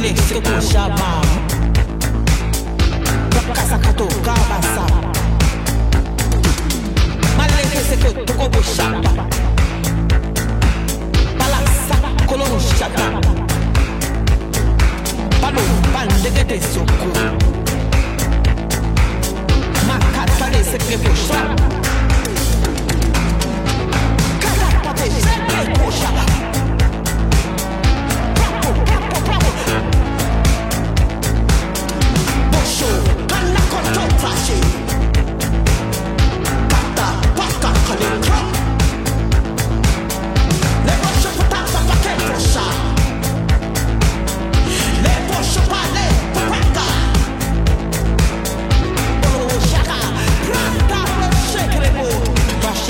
Kele seko shaba Kakasakato kabasa Maleke seko tokobo shaba balasa kolon shaba Palo pandegete soko Makatare seko shaba Katakate seko shaba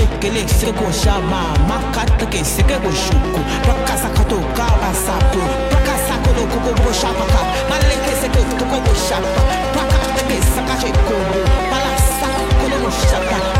shekele sikeko shama makatake sikeko shuku. Prakasakato kabasaku prakasakolo kokobo shapaka maleke seke kokobo shapa prakatake sakashekolo malasakolo shapa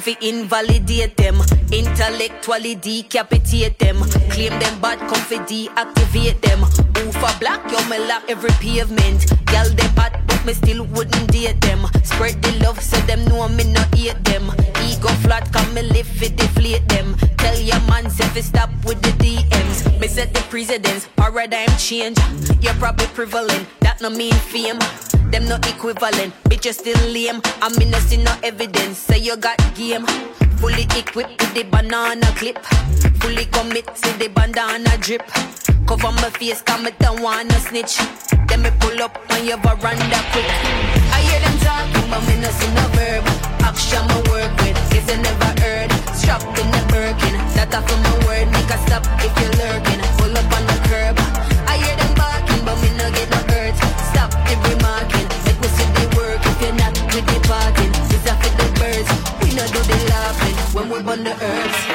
Come fi invalidate them. Intellectually decapitate them. Claim them bad come fi deactivate them. Oofa black, yo me lap every pavement. Girl they bad, me still wouldn't date them. Spread the love so them know me not hate them. Ego flat, come me live fi deflate them. Tell your man if fi stop with the DMs. Me set the precedence, paradigm change. You're probably prevalent, that no mean fame. Them no equivalent, bitches still lame. I'm in see no evidence, say you got game. Fully equipped with the banana clip. Fully commit to the bandana drip. Cover my face, come me don't wanna snitch. Then me pull up on your veranda quick. I hear them talking, but me no see no verb. Action my work with, guess I never heard. Strapped in the Birkin, that off my word. Make a stop if you're lurking. Pull up on the curb. I hear them barking, but me no get no hurt. Stop the remarking, make me see the work. If you're not with the parking, it's for the birds. We no do the laughing when we're on the earth.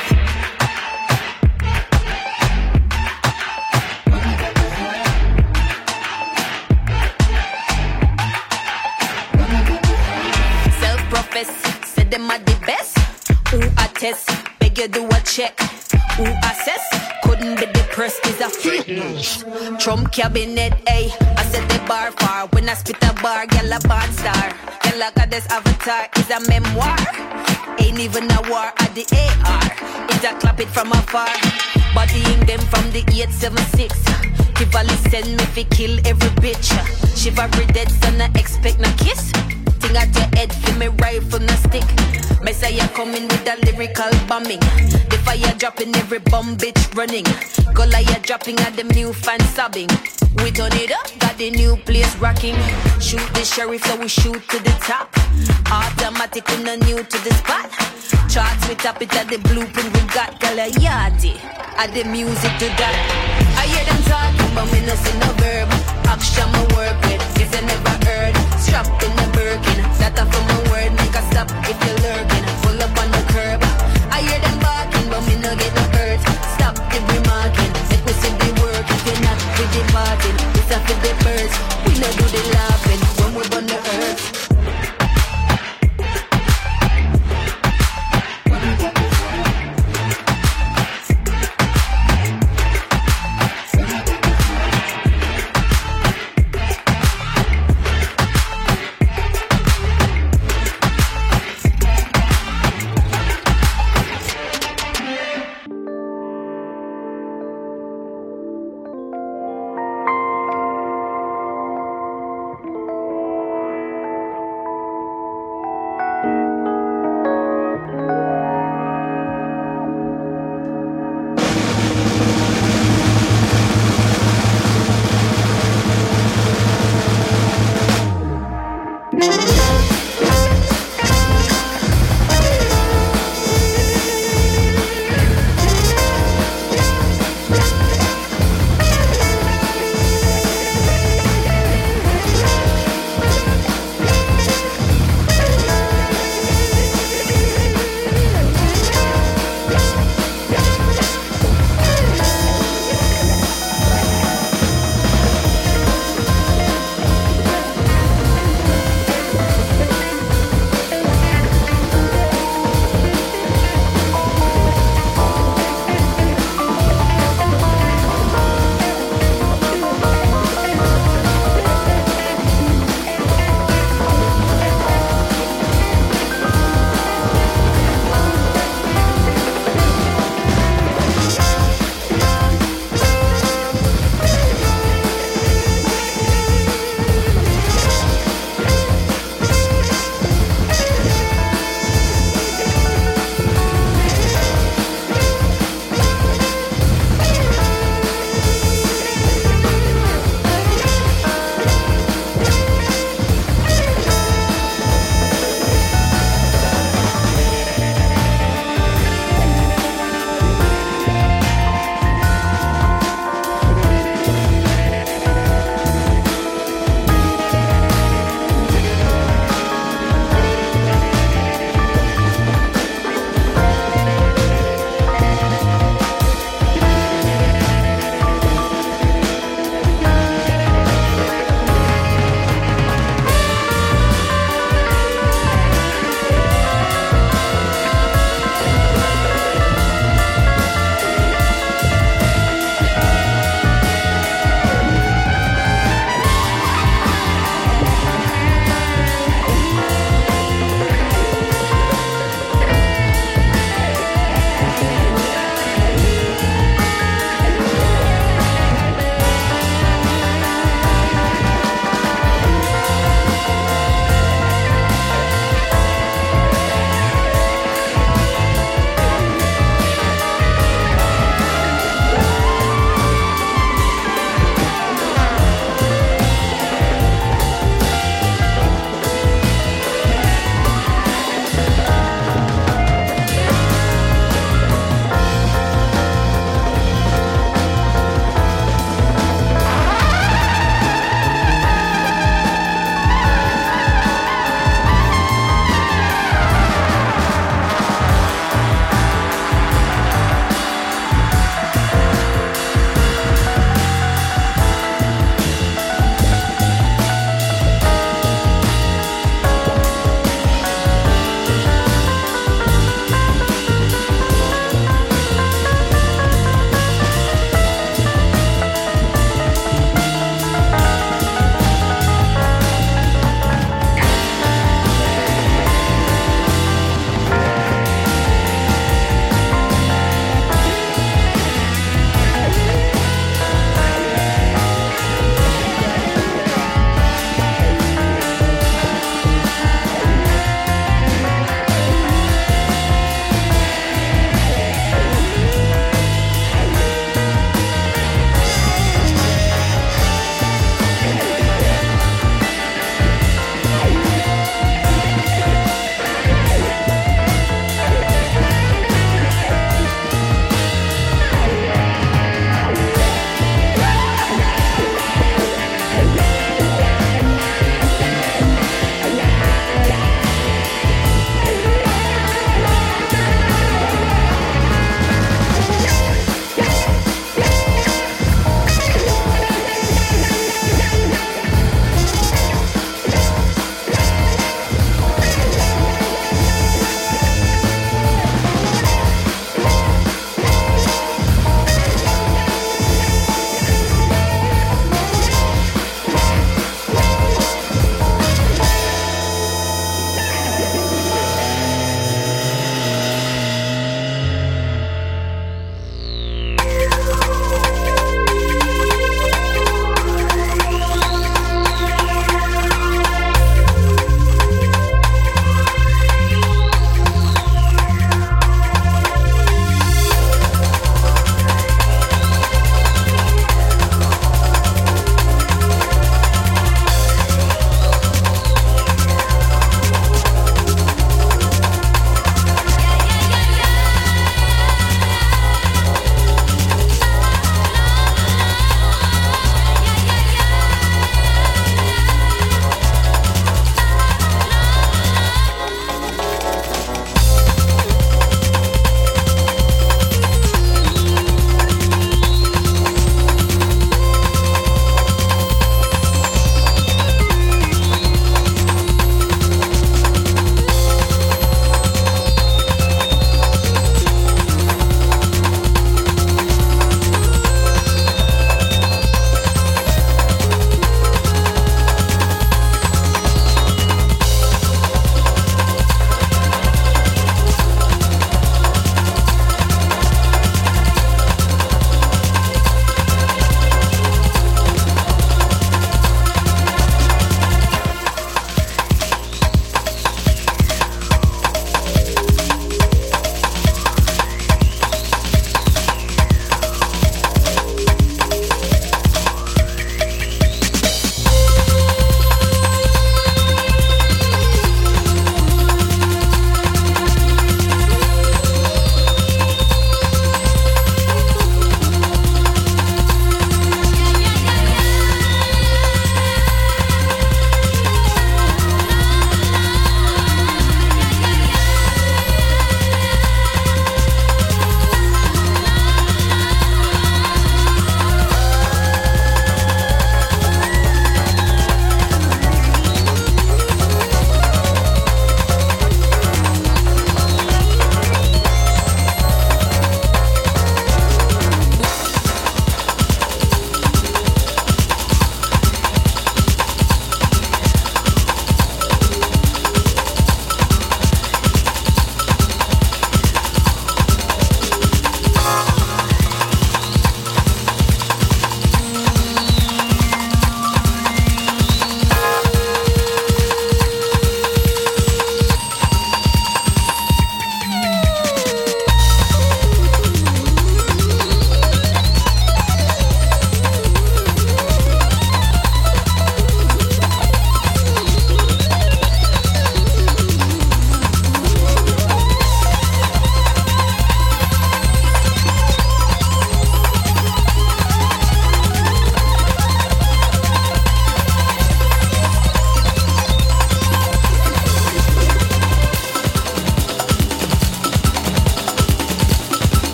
Trump cabinet, A. I set the bar far. When I spit a bar, girl a band star. Girl like a this avatar is a memoir. Ain't even a war at the AR. It's a clap it from afar. Bodying them from the 876. Kivali send me fi kill every bitch. Shivery dead son, I expect no kiss. Thing at your head, for me rifle no stick. Messiah coming with a lyrical bombing. The fire dropping, every bomb bitch running. Goliath dropping at them new fans sobbing. We turn it up, got the new place rocking. Shoot the sheriff, so we shoot to the top. Automatic, we no new to the spot. Charts, we top it at the blueprint, we got Goliath. Add the music to that. I hear them talking, but me no see no verb. Action my work with, guess I never heard. Strapped in the Birkin, that off from my a stop if you're lurking. Pull up on the curb. I hear them barking, but me no get no hurt. Stop the remarking, make me see the work. If you're not with the parting, it's up for the birds. We no do the laughing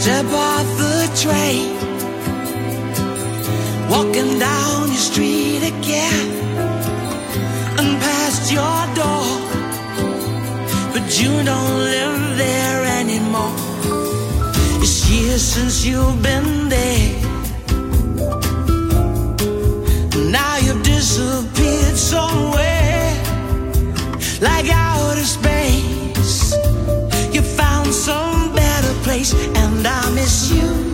Step off the train, walking down your street again, and past your door. But you don't live there anymore. It's years since you've been there. Now you've disappeared somewhere, like outer space. Place and I miss you.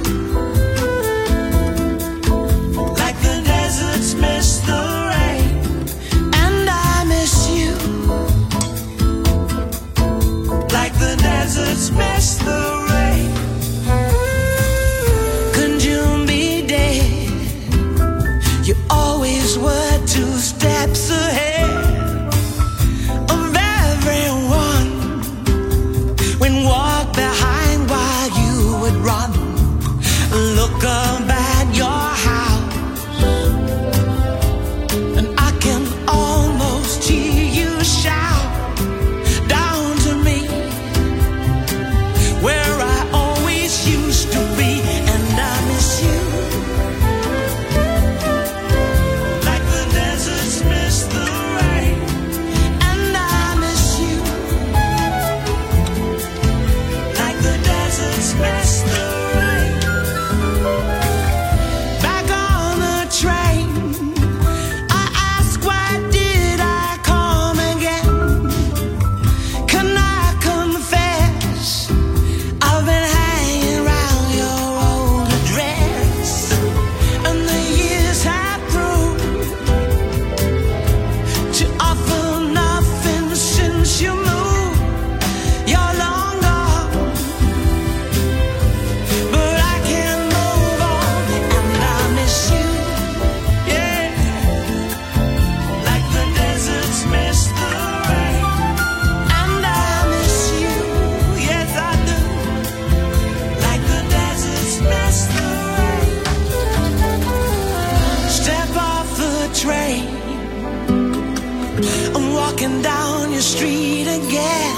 Walking down your street again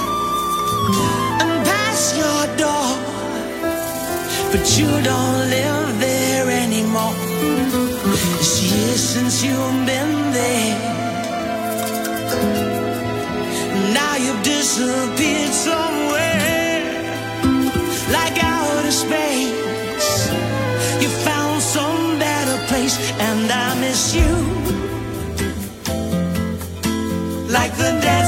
and past your door, but you don't live there anymore. It's years since you've been there. Now you've disappeared somewhere, like outer space. You found some better place, and I miss you. Like the deserts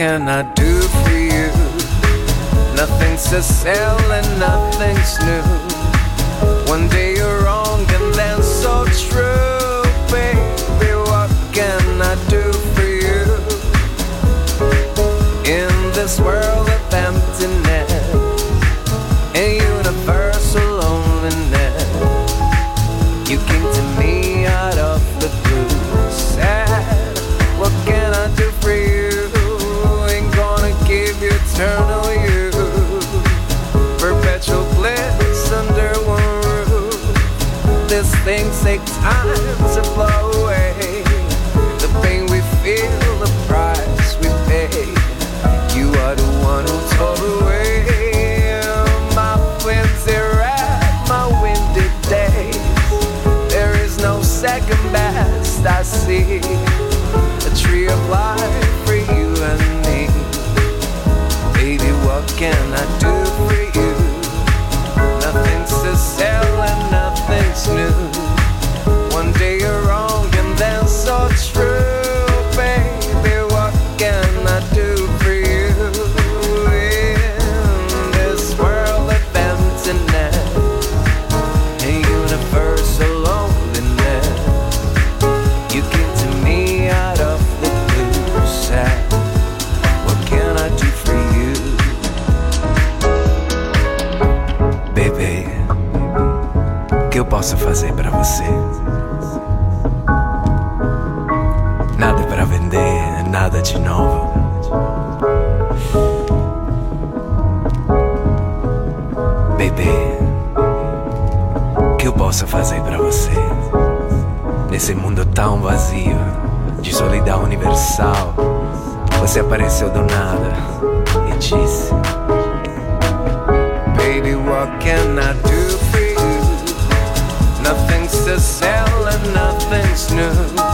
can I do for you? Nothing's to sell and nothing's new. One day you're wrong and then so true. Baby, what can I do for you? In this world. news.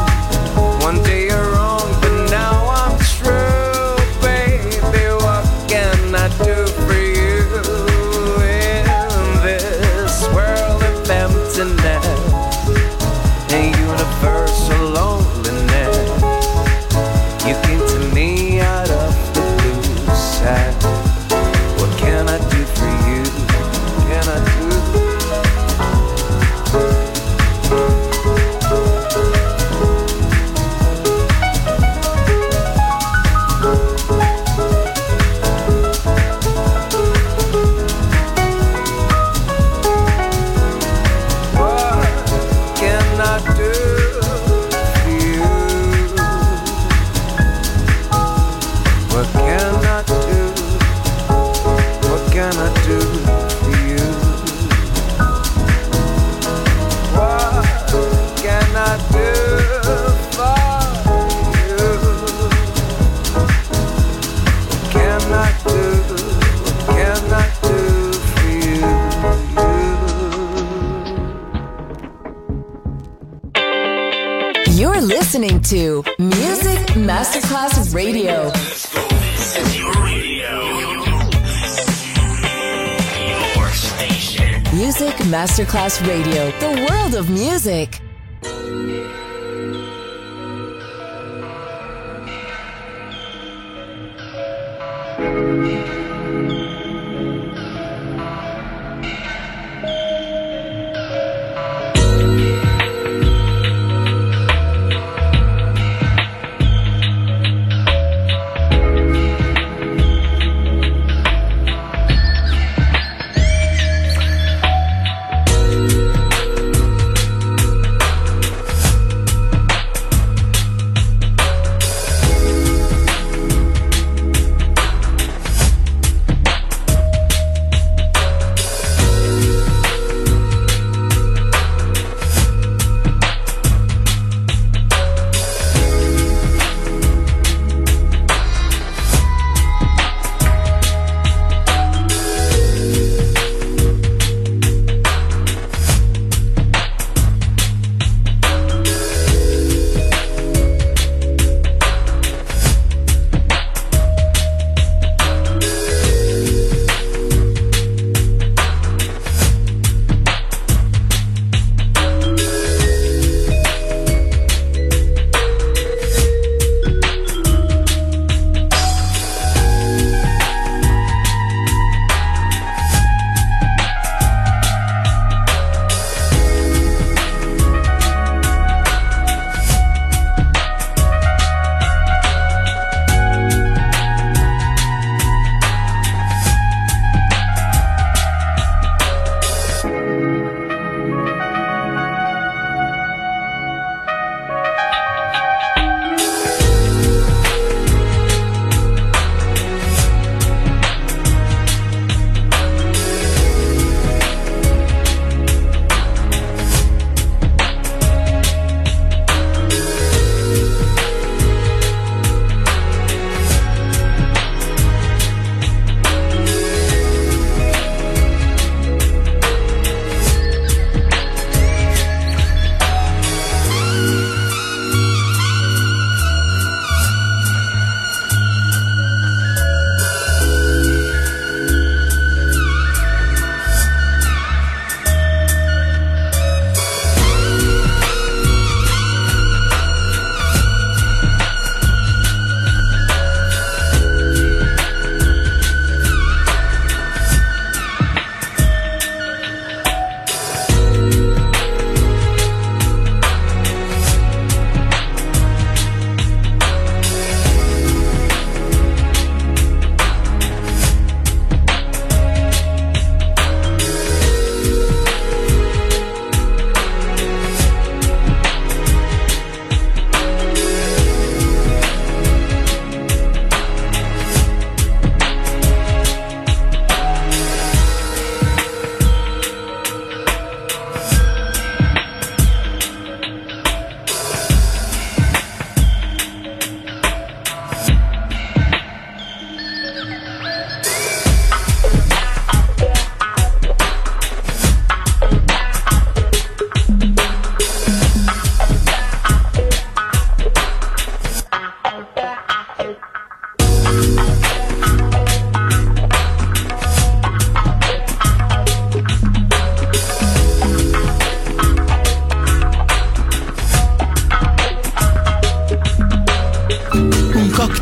Radio.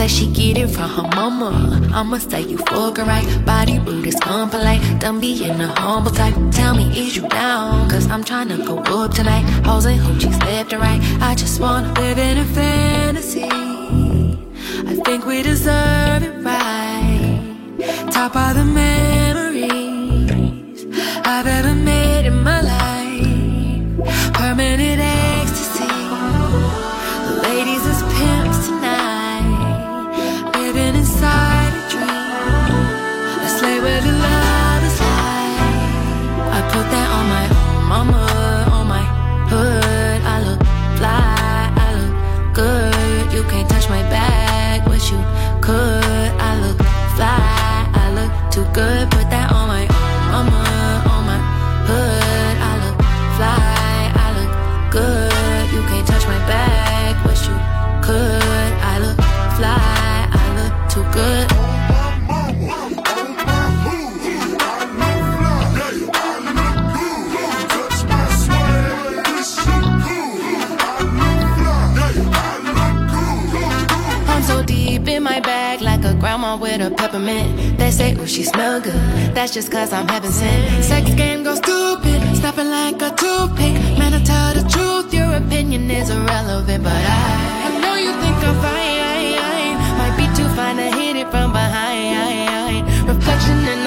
Say she get it from her mama. I'ma say you fucking right. Body rude is unpolite. Don't be in a humble type. Tell me, is you down? Cause I'm trying to go up tonight. Hoes and hoochies left and right. I just wanna live in a fantasy. I think we deserve it right. Top of the memories I've ever with a peppermint. They say, ooh, she smell good. That's just cause I'm heaven sent. Sex game goes stupid, snapping like a toothpick. Man, I tell the truth, your opinion is irrelevant. But I, I know you think I'm fine. Might be too fine to hit it from behind. Reflection in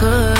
could.